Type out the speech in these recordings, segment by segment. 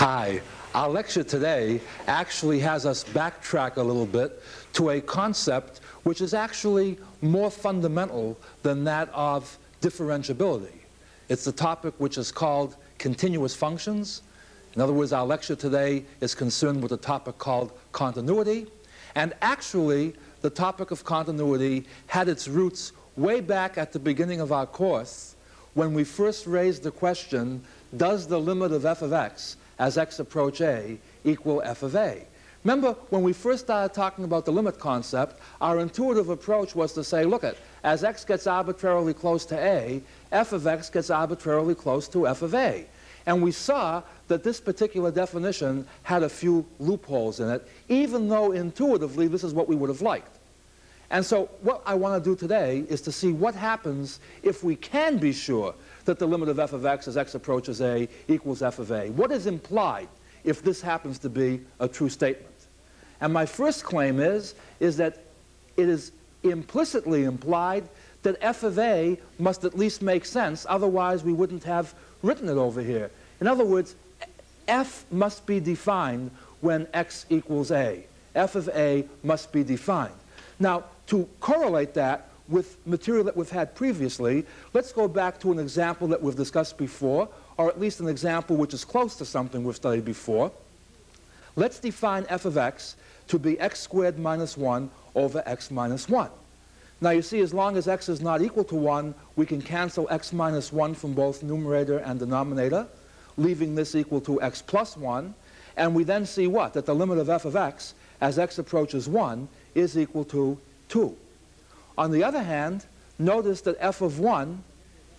Hi. Our lecture today actually has us backtrack a little bit to a concept which is actually more fundamental than that of differentiability. It's the topic which is called continuous functions. In other words, our lecture today is concerned with a topic called continuity. And actually, the topic of continuity had its roots way back at the beginning of our course when we first raised the question, does the limit of f of x as x approach a equal f of a? Remember, when we first started talking about the limit concept, our intuitive approach was to say, look at, as x gets arbitrarily close to a, f of x gets arbitrarily close to f of a. And we saw that this particular definition had a few loopholes in it, even though intuitively this is what we would have liked. And so what I want to do today is to see what happens if we can be sure that the limit of f of x as x approaches a equals f of a. What is implied if this happens to be a true statement? And my first claim is, is that it is implicitly implied that f of a must at least make sense, otherwise we wouldn't have written it over here. In other words, f must be defined when x equals a. f of a must be defined. Now, to correlate that with material that we've had previously, let's go back to an example that we've discussed before, or at least an example which is close to something we've studied before. Let's define f of x to be x squared minus 1 over x minus 1. Now you see, as long as x is not equal to 1, we can cancel x minus 1 from both numerator and denominator, leaving this equal to x plus 1. And we then see what? That the limit of f of x as x approaches 1 is equal to 2. On the other hand, notice that f of 1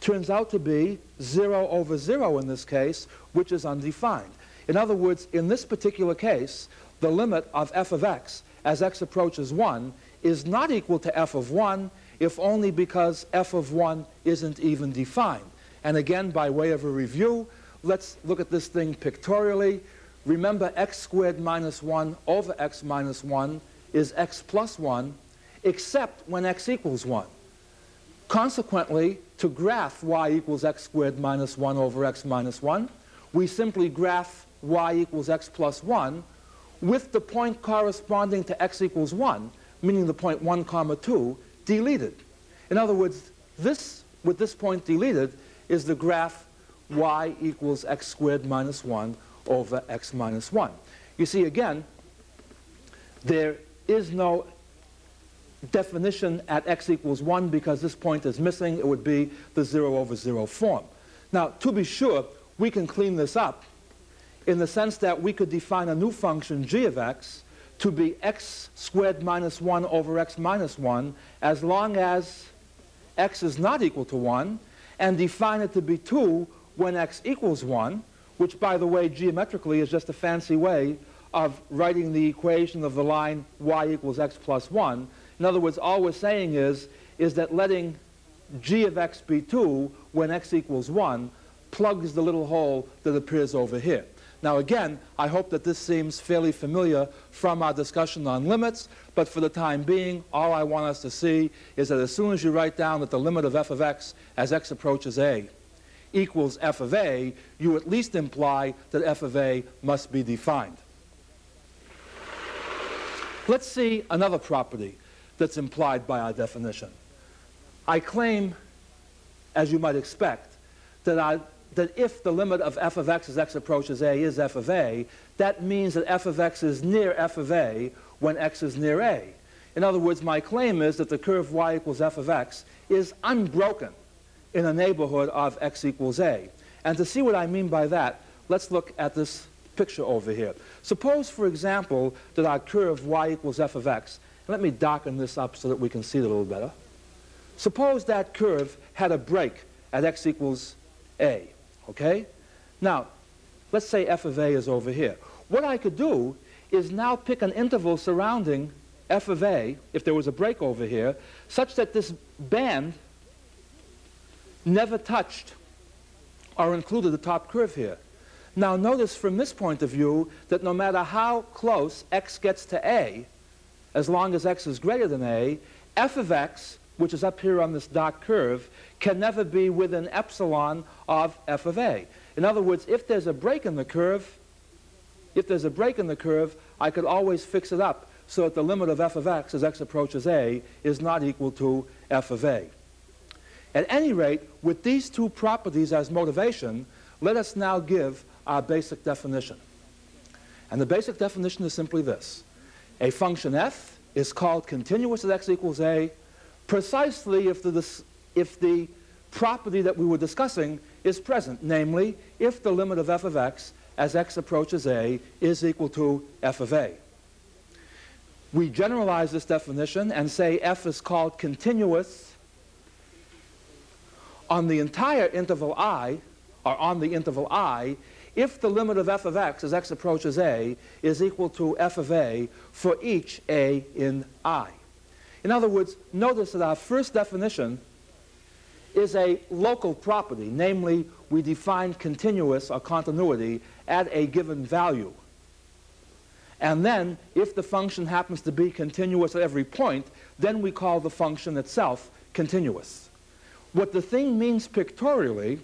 turns out to be 0 over 0 in this case, which is undefined. In other words, in this particular case, the limit of f of x as x approaches 1 is not equal to f of 1 if only because f of 1 isn't even defined. And again, by way of a review, let's look at this thing pictorially. Remember, x squared minus 1 over x minus 1 is x plus 1, except when x equals 1. Consequently, to graph y equals x squared minus 1 over x minus 1, we simply graph y equals x plus 1 with the point corresponding to x equals 1, meaning the point 1 comma 2, deleted. In other words, this, with this point deleted, is the graph y equals x squared minus 1 over x minus 1. You see, again, there is no definition at x equals 1 because this point is missing. It would be the 0 over 0 form. Now, to be sure, we can clean this up in the sense that we could define a new function, g of x, to be x squared minus 1 over x minus 1 as long as x is not equal to 1, and define it to be 2 when x equals 1, which, by the way, geometrically is just a fancy way of writing the equation of the line y equals x plus 1. In other words, all we're saying is, is that letting g of x be 2 when x equals 1 plugs the little hole that appears over here. Now again, I hope that this seems fairly familiar from our discussion on limits, but for the time being, all I want us to see is that as soon as you write down that the limit of f of x as x approaches a equals f of a, you at least imply that f of a must be defined. Let's see another property that's implied by our definition. I claim, as you might expect, that I that if the limit of f of x as x approaches a is f of a, that means that f of x is near f of a when x is near a. In other words, my claim is that the curve y equals f of x is unbroken in a neighborhood of x equals a. And to see what I mean by that, let's look at this picture over here. Suppose, for example, that our curve y equals f of x, let me darken this up so that we can see it a little better. Suppose that curve had a break at x equals a. Okay? Now, let's say f of a is over here. What I could do is now pick an interval surrounding f of a, if there was a break over here, such that this band never touched or included the top curve here. Now notice from this point of view that no matter how close x gets to a, as long as x is greater than a, f of x, which is up here on this dot curve, can never be within epsilon of f of a. In other words, if there's a break in the curve, if there's a break in the curve, I could always fix it up so that the limit of f of x as x approaches a is not equal to f of a. At any rate, with these two properties as motivation, let us now give our basic definition. And the basic definition is simply this. A function f is called continuous at x equals a precisely if the, if the property that we were discussing is present, namely, if the limit of f of x as x approaches a is equal to f of a. We generalize this definition and say f is called continuous on the entire interval i, or on the interval i, if the limit of f of x as x approaches a is equal to f of a for each a in i. In other words, notice that our first definition is a local property, namely we define continuous or continuity at a given value. And then, if the function happens to be continuous at every point, then we call the function itself continuous. What the thing means pictorially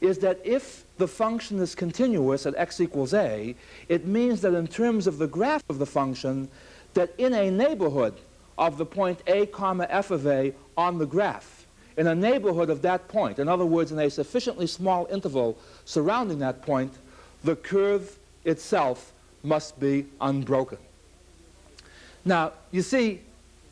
is that if the function is continuous at x equals a, it means that in terms of the graph of the function, that in a neighborhood of the point a comma f of a on the graph, in a neighborhood of that point, in other words, in a sufficiently small interval surrounding that point, the curve itself must be unbroken. Now, you see,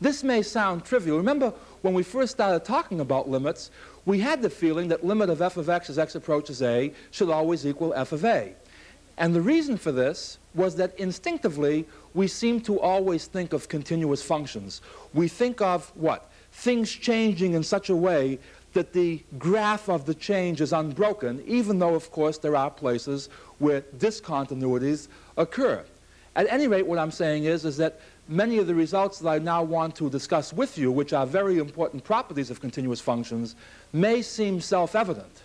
this may sound trivial. Remember, when we first started talking about limits, we had the feeling that limit of f of x as x approaches a should always equal f of a. And the reason for this was that instinctively, we seem to always think of continuous functions. We think of what? Things changing in such a way that the graph of the change is unbroken, even though, of course, there are places where discontinuities occur. At any rate, what I'm saying is, is that many of the results that I now want to discuss with you, which are very important properties of continuous functions, may seem self-evident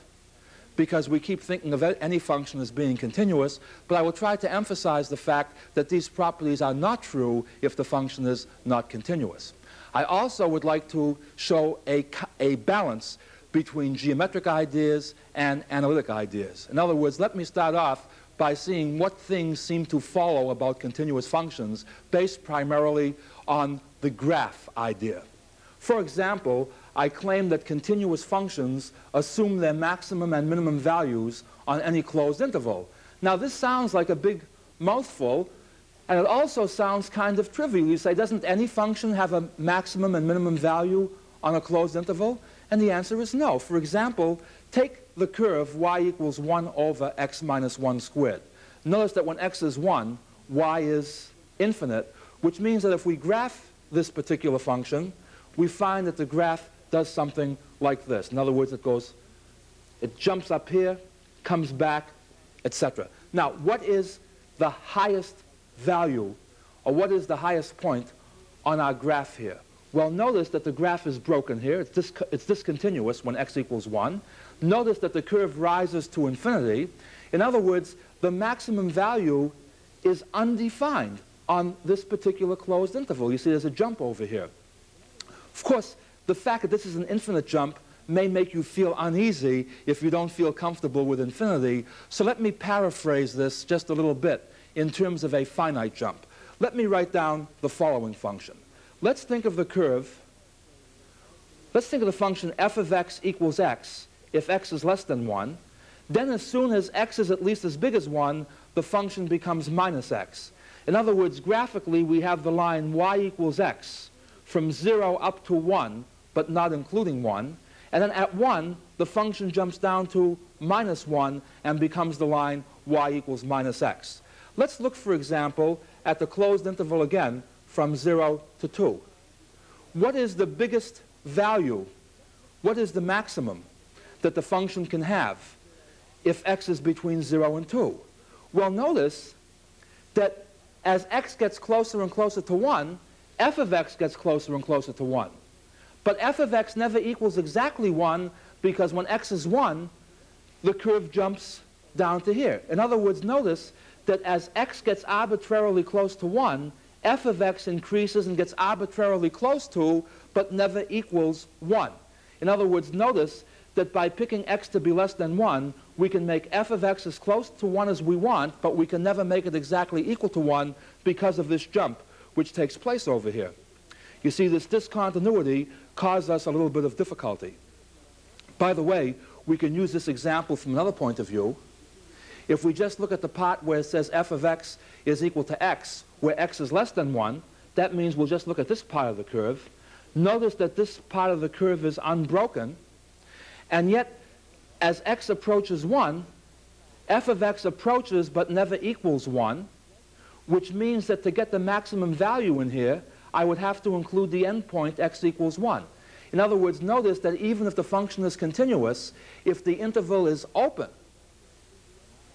because we keep thinking of any function as being continuous, but I will try to emphasize the fact that these properties are not true if the function is not continuous. I also would like to show a, a balance between geometric ideas and analytic ideas. In other words, let me start off by seeing what things seem to follow about continuous functions based primarily on the graph idea. For example, I claim that continuous functions assume their maximum and minimum values on any closed interval. Now, this sounds like a big mouthful, and it also sounds kind of trivial. You say, doesn't any function have a maximum and minimum value on a closed interval? And the answer is no. For example, take the curve y equals 1 over x minus 1 squared. Notice that when x is 1, y is infinite, which means that if we graph this particular function, we find that the graph does something like this. In other words, it goes, it jumps up here, comes back, etc. Now, what is the highest value, or what is the highest point on our graph here? Well, notice that the graph is broken here. It's, dis it's discontinuous when x equals 1. Notice that the curve rises to infinity. In other words, the maximum value is undefined on this particular closed interval. You see there's a jump over here. Of course, the fact that this is an infinite jump may make you feel uneasy if you don't feel comfortable with infinity. So let me paraphrase this just a little bit in terms of a finite jump. Let me write down the following function. Let's think of the curve. Let's think of the function f of x equals x if x is less than 1. Then as soon as x is at least as big as 1, the function becomes minus x. In other words, graphically, we have the line y equals x from 0 up to 1, but not including 1. And then at 1, the function jumps down to minus 1 and becomes the line y equals minus x. Let's look, for example, at the closed interval again from 0 to 2. What is the biggest value? What is the maximum that the function can have? if x is between 0 and 2? Well, notice that as x gets closer and closer to 1, f of x gets closer and closer to 1. But f of x never equals exactly 1 because when x is 1, the curve jumps down to here. In other words, notice that as x gets arbitrarily close to 1, f of x increases and gets arbitrarily close to, but never equals 1. In other words, notice that by picking x to be less than 1, we can make f of x as close to 1 as we want, but we can never make it exactly equal to 1 because of this jump, which takes place over here. You see, this discontinuity caused us a little bit of difficulty. By the way, we can use this example from another point of view. If we just look at the part where it says f of x is equal to x, where x is less than 1, that means we'll just look at this part of the curve. Notice that this part of the curve is unbroken, and yet as x approaches 1, f of x approaches but never equals 1, which means that to get the maximum value in here, I would have to include the endpoint x equals 1. In other words, notice that even if the function is continuous, if the interval is open,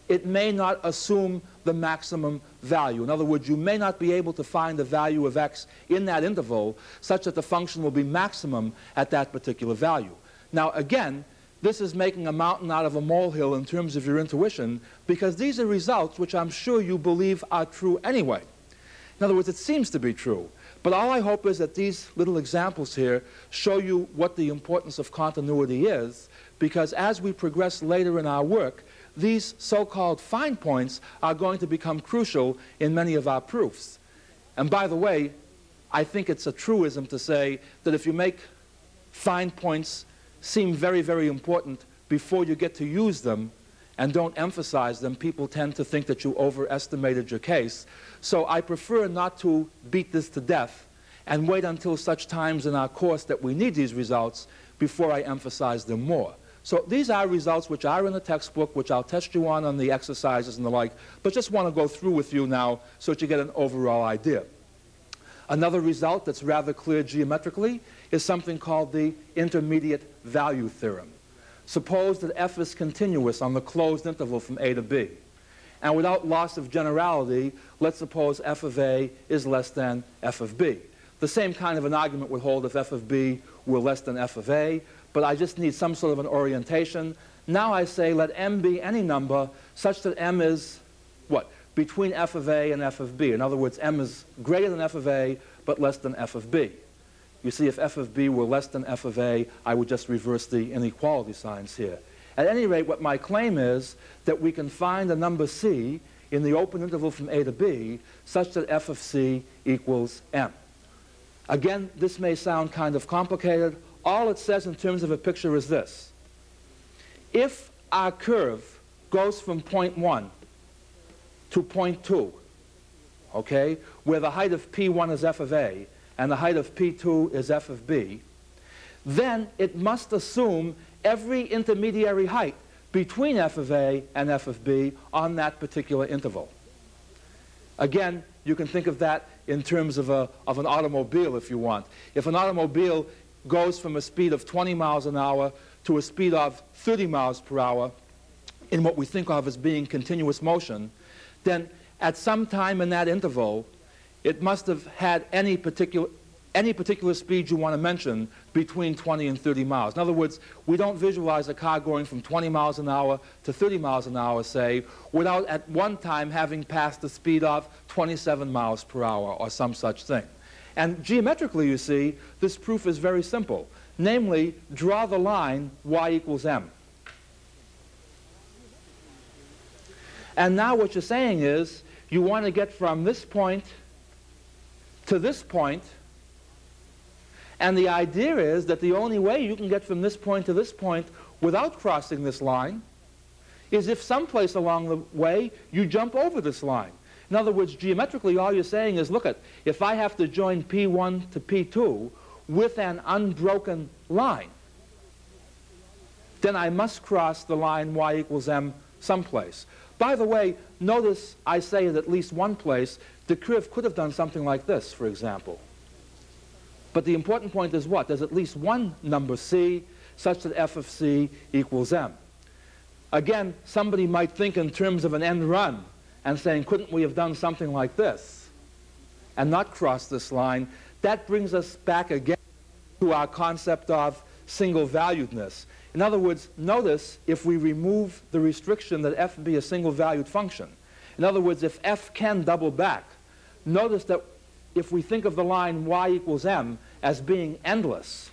it may not assume the maximum value. In other words, you may not be able to find the value of x in that interval such that the function will be maximum at that particular value. Now, again, this is making a mountain out of a molehill in terms of your intuition because these are results which I'm sure you believe are true anyway. In other words, it seems to be true. But all I hope is that these little examples here show you what the importance of continuity is because as we progress later in our work, these so-called fine points are going to become crucial in many of our proofs. And by the way, I think it's a truism to say that if you make fine points seem very, very important before you get to use them and don't emphasize them, people tend to think that you overestimated your case. So I prefer not to beat this to death and wait until such times in our course that we need these results before I emphasize them more. So these are results which are in the textbook, which I'll test you on on the exercises and the like, but just want to go through with you now so that you get an overall idea. Another result that's rather clear geometrically is something called the intermediate value theorem. Suppose that f is continuous on the closed interval from a to b. And without loss of generality, let's suppose f of a is less than f of b. The same kind of an argument would hold if f of b were less than f of a, but I just need some sort of an orientation. Now I say let m be any number such that m is what? Between f of a and f of b. In other words, m is greater than f of a, but less than f of b. You see, if f of b were less than f of a, I would just reverse the inequality signs here. At any rate, what my claim is that we can find a number c in the open interval from a to b such that f of c equals m. Again, this may sound kind of complicated. All it says in terms of a picture is this. If our curve goes from point 1 to point 2, okay, where the height of p1 is f of a, and the height of P2 is f of b, then it must assume every intermediary height between f of a and f of b on that particular interval. Again, you can think of that in terms of, a, of an automobile if you want. If an automobile goes from a speed of 20 miles an hour to a speed of 30 miles per hour in what we think of as being continuous motion, then at some time in that interval, it must have had any particular, any particular speed you want to mention between 20 and 30 miles. In other words, we don't visualize a car going from 20 miles an hour to 30 miles an hour, say, without at one time having passed the speed of 27 miles per hour or some such thing. And geometrically, you see, this proof is very simple. Namely, draw the line y equals m. And now what you're saying is you want to get from this point to this point. and the idea is that the only way you can get from this point to this point without crossing this line is if someplace along the way you jump over this line. In other words, geometrically, all you're saying is, look at, if I have to join P1 to P2 with an unbroken line, then I must cross the line y equals m someplace. By the way, notice I say in at least one place the curve could have done something like this, for example. But the important point is what? There's at least one number c such that f of c equals m. Again, somebody might think in terms of an end run and saying, couldn't we have done something like this and not cross this line? That brings us back again to our concept of single-valuedness. In other words, notice if we remove the restriction that f be a single-valued function. In other words, if f can double back, notice that if we think of the line y equals m as being endless,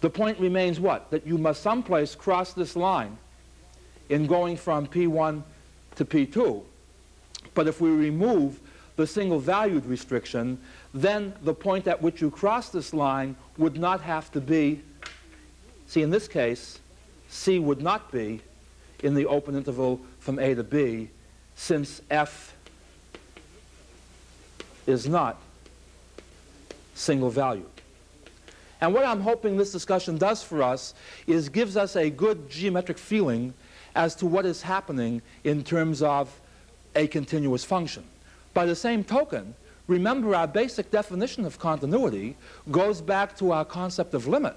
the point remains what? That you must someplace cross this line in going from P1 to P2. But if we remove the single valued restriction, then the point at which you cross this line would not have to be, see in this case, C would not be in the open interval from A to B since F is not single valued. And what I'm hoping this discussion does for us is gives us a good geometric feeling as to what is happening in terms of a continuous function. By the same token, remember our basic definition of continuity goes back to our concept of limit.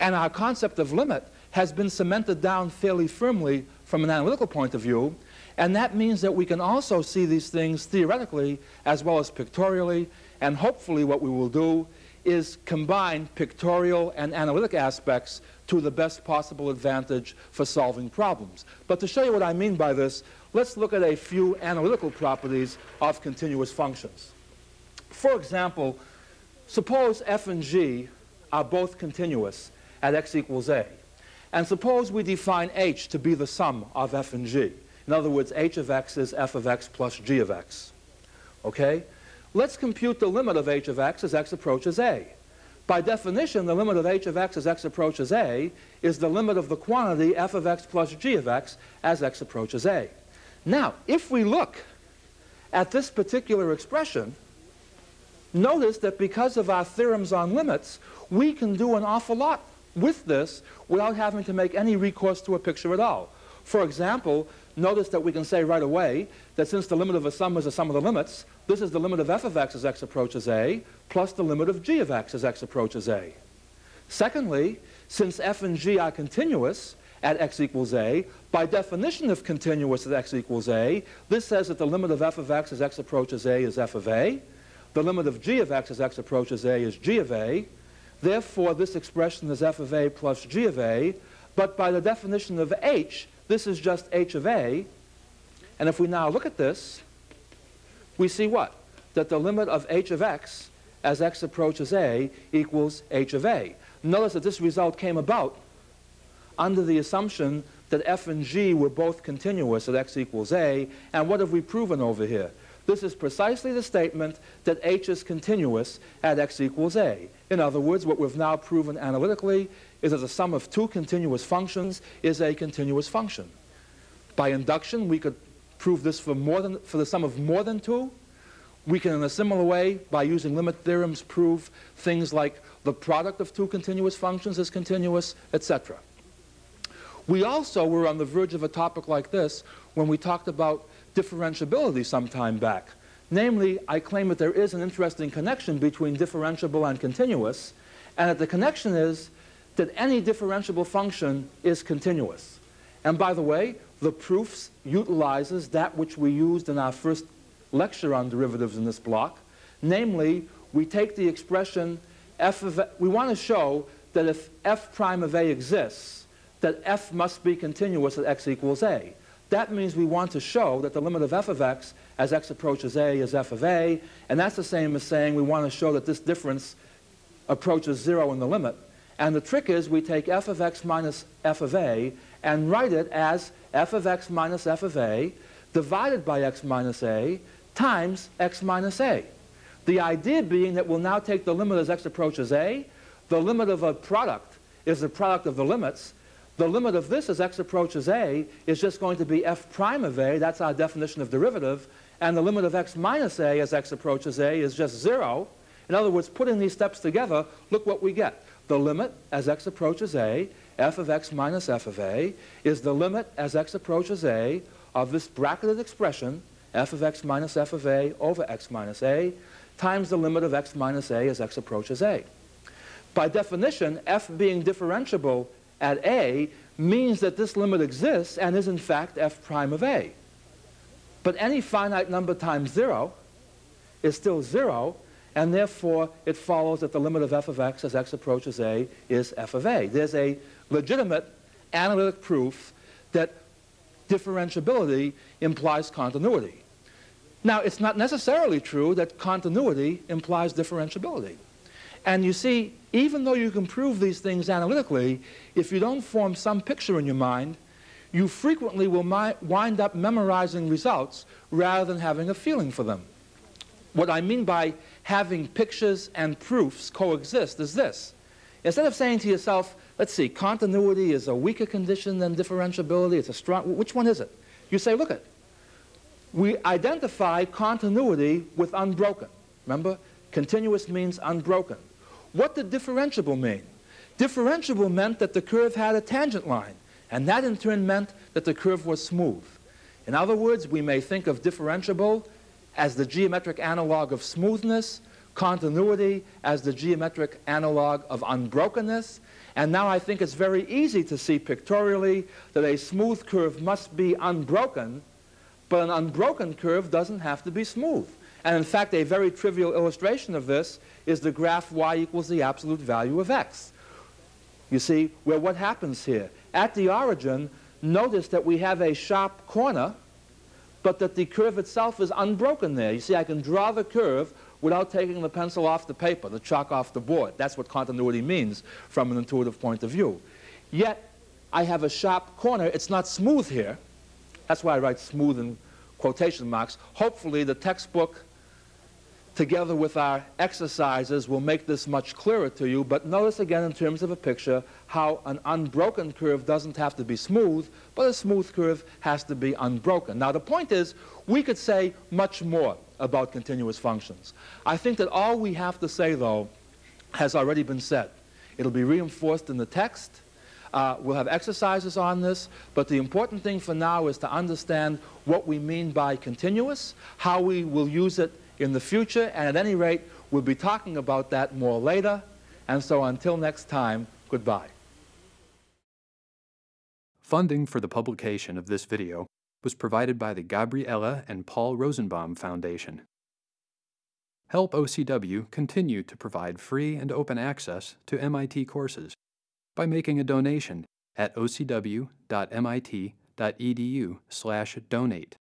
And our concept of limit has been cemented down fairly firmly from an analytical point of view. And that means that we can also see these things theoretically as well as pictorially. And hopefully what we will do is combine pictorial and analytic aspects to the best possible advantage for solving problems. But to show you what I mean by this, let's look at a few analytical properties of continuous functions. For example, suppose f and g are both continuous at x equals a. And suppose we define h to be the sum of f and g. In other words, h of x is f of x plus g of x. Okay? Let's compute the limit of h of x as x approaches a. By definition, the limit of h of x as x approaches a is the limit of the quantity f of x plus g of x as x approaches a. Now, if we look at this particular expression, notice that because of our theorems on limits, we can do an awful lot with this without having to make any recourse to a picture at all. For example, notice that we can say right away that since the limit of a sum is the sum of the limits, this is the limit of f of x as x approaches a plus the limit of g of x as x approaches a. Secondly, since f and g are continuous at x equals a, by definition of continuous at x equals a, this says that the limit of f of x as x approaches a is f of a. The limit of g of x as x approaches a is g of a. Therefore, this expression is f of a plus g of a. But by the definition of h, this is just h of a. And if we now look at this, we see what? That the limit of h of x as x approaches a equals h of a. Notice that this result came about under the assumption that f and g were both continuous at x equals a. And what have we proven over here? This is precisely the statement that h is continuous at x equals a. In other words, what we've now proven analytically is that the sum of two continuous functions is a continuous function. By induction, we could prove this for, more than, for the sum of more than two. We can, in a similar way, by using limit theorems, prove things like the product of two continuous functions is continuous, etc. We also were on the verge of a topic like this when we talked about differentiability some time back. Namely, I claim that there is an interesting connection between differentiable and continuous, and that the connection is that any differentiable function is continuous. And by the way, the proofs utilizes that which we used in our first lecture on derivatives in this block. Namely, we take the expression f of, we want to show that if f prime of a exists, that f must be continuous at x equals a. That means we want to show that the limit of f of x as x approaches a is f of a, and that's the same as saying we want to show that this difference approaches zero in the limit. And the trick is we take f of x minus f of a and write it as f of x minus f of a divided by x minus a times x minus a. The idea being that we'll now take the limit as x approaches a. The limit of a product is the product of the limits. The limit of this as x approaches a is just going to be f prime of a. That's our definition of derivative. And the limit of x minus a as x approaches a is just 0. In other words, putting these steps together, look what we get. The limit as x approaches a, f of x minus f of a, is the limit as x approaches a of this bracketed expression, f of x minus f of a over x minus a, times the limit of x minus a as x approaches a. By definition, f being differentiable at a means that this limit exists and is in fact f prime of a. But any finite number times 0 is still 0, and therefore it follows that the limit of f of x as x approaches a is f of a. There's a legitimate analytic proof that differentiability implies continuity. Now, it's not necessarily true that continuity implies differentiability. And you see, even though you can prove these things analytically, if you don't form some picture in your mind, you frequently will wind up memorizing results rather than having a feeling for them. What I mean by having pictures and proofs coexist is this. Instead of saying to yourself, let's see, continuity is a weaker condition than differentiability, it's a strong, which one is it? You say, look at, we identify continuity with unbroken. Remember, continuous means unbroken. What did differentiable mean? Differentiable meant that the curve had a tangent line, and that in turn meant that the curve was smooth. In other words, we may think of differentiable as the geometric analog of smoothness, continuity as the geometric analog of unbrokenness, and now I think it's very easy to see pictorially that a smooth curve must be unbroken, but an unbroken curve doesn't have to be smooth. And in fact, a very trivial illustration of this is the graph y equals the absolute value of x. You see, where what happens here? At the origin, notice that we have a sharp corner, but that the curve itself is unbroken there. You see, I can draw the curve without taking the pencil off the paper, the chalk off the board. That's what continuity means from an intuitive point of view. Yet, I have a sharp corner. It's not smooth here. That's why I write smooth in quotation marks. Hopefully, the textbook together with our exercises will make this much clearer to you. But notice again in terms of a picture how an unbroken curve doesn't have to be smooth, but a smooth curve has to be unbroken. Now the point is, we could say much more about continuous functions. I think that all we have to say, though, has already been said. It'll be reinforced in the text. Uh, we'll have exercises on this, but the important thing for now is to understand what we mean by continuous, how we will use it in the future, and at any rate, we'll be talking about that more later. And so until next time, goodbye. Funding for the publication of this video was provided by the Gabriella and Paul Rosenbaum Foundation. Help OCW continue to provide free and open access to MIT courses by making a donation at ocw.mit.edu/donate.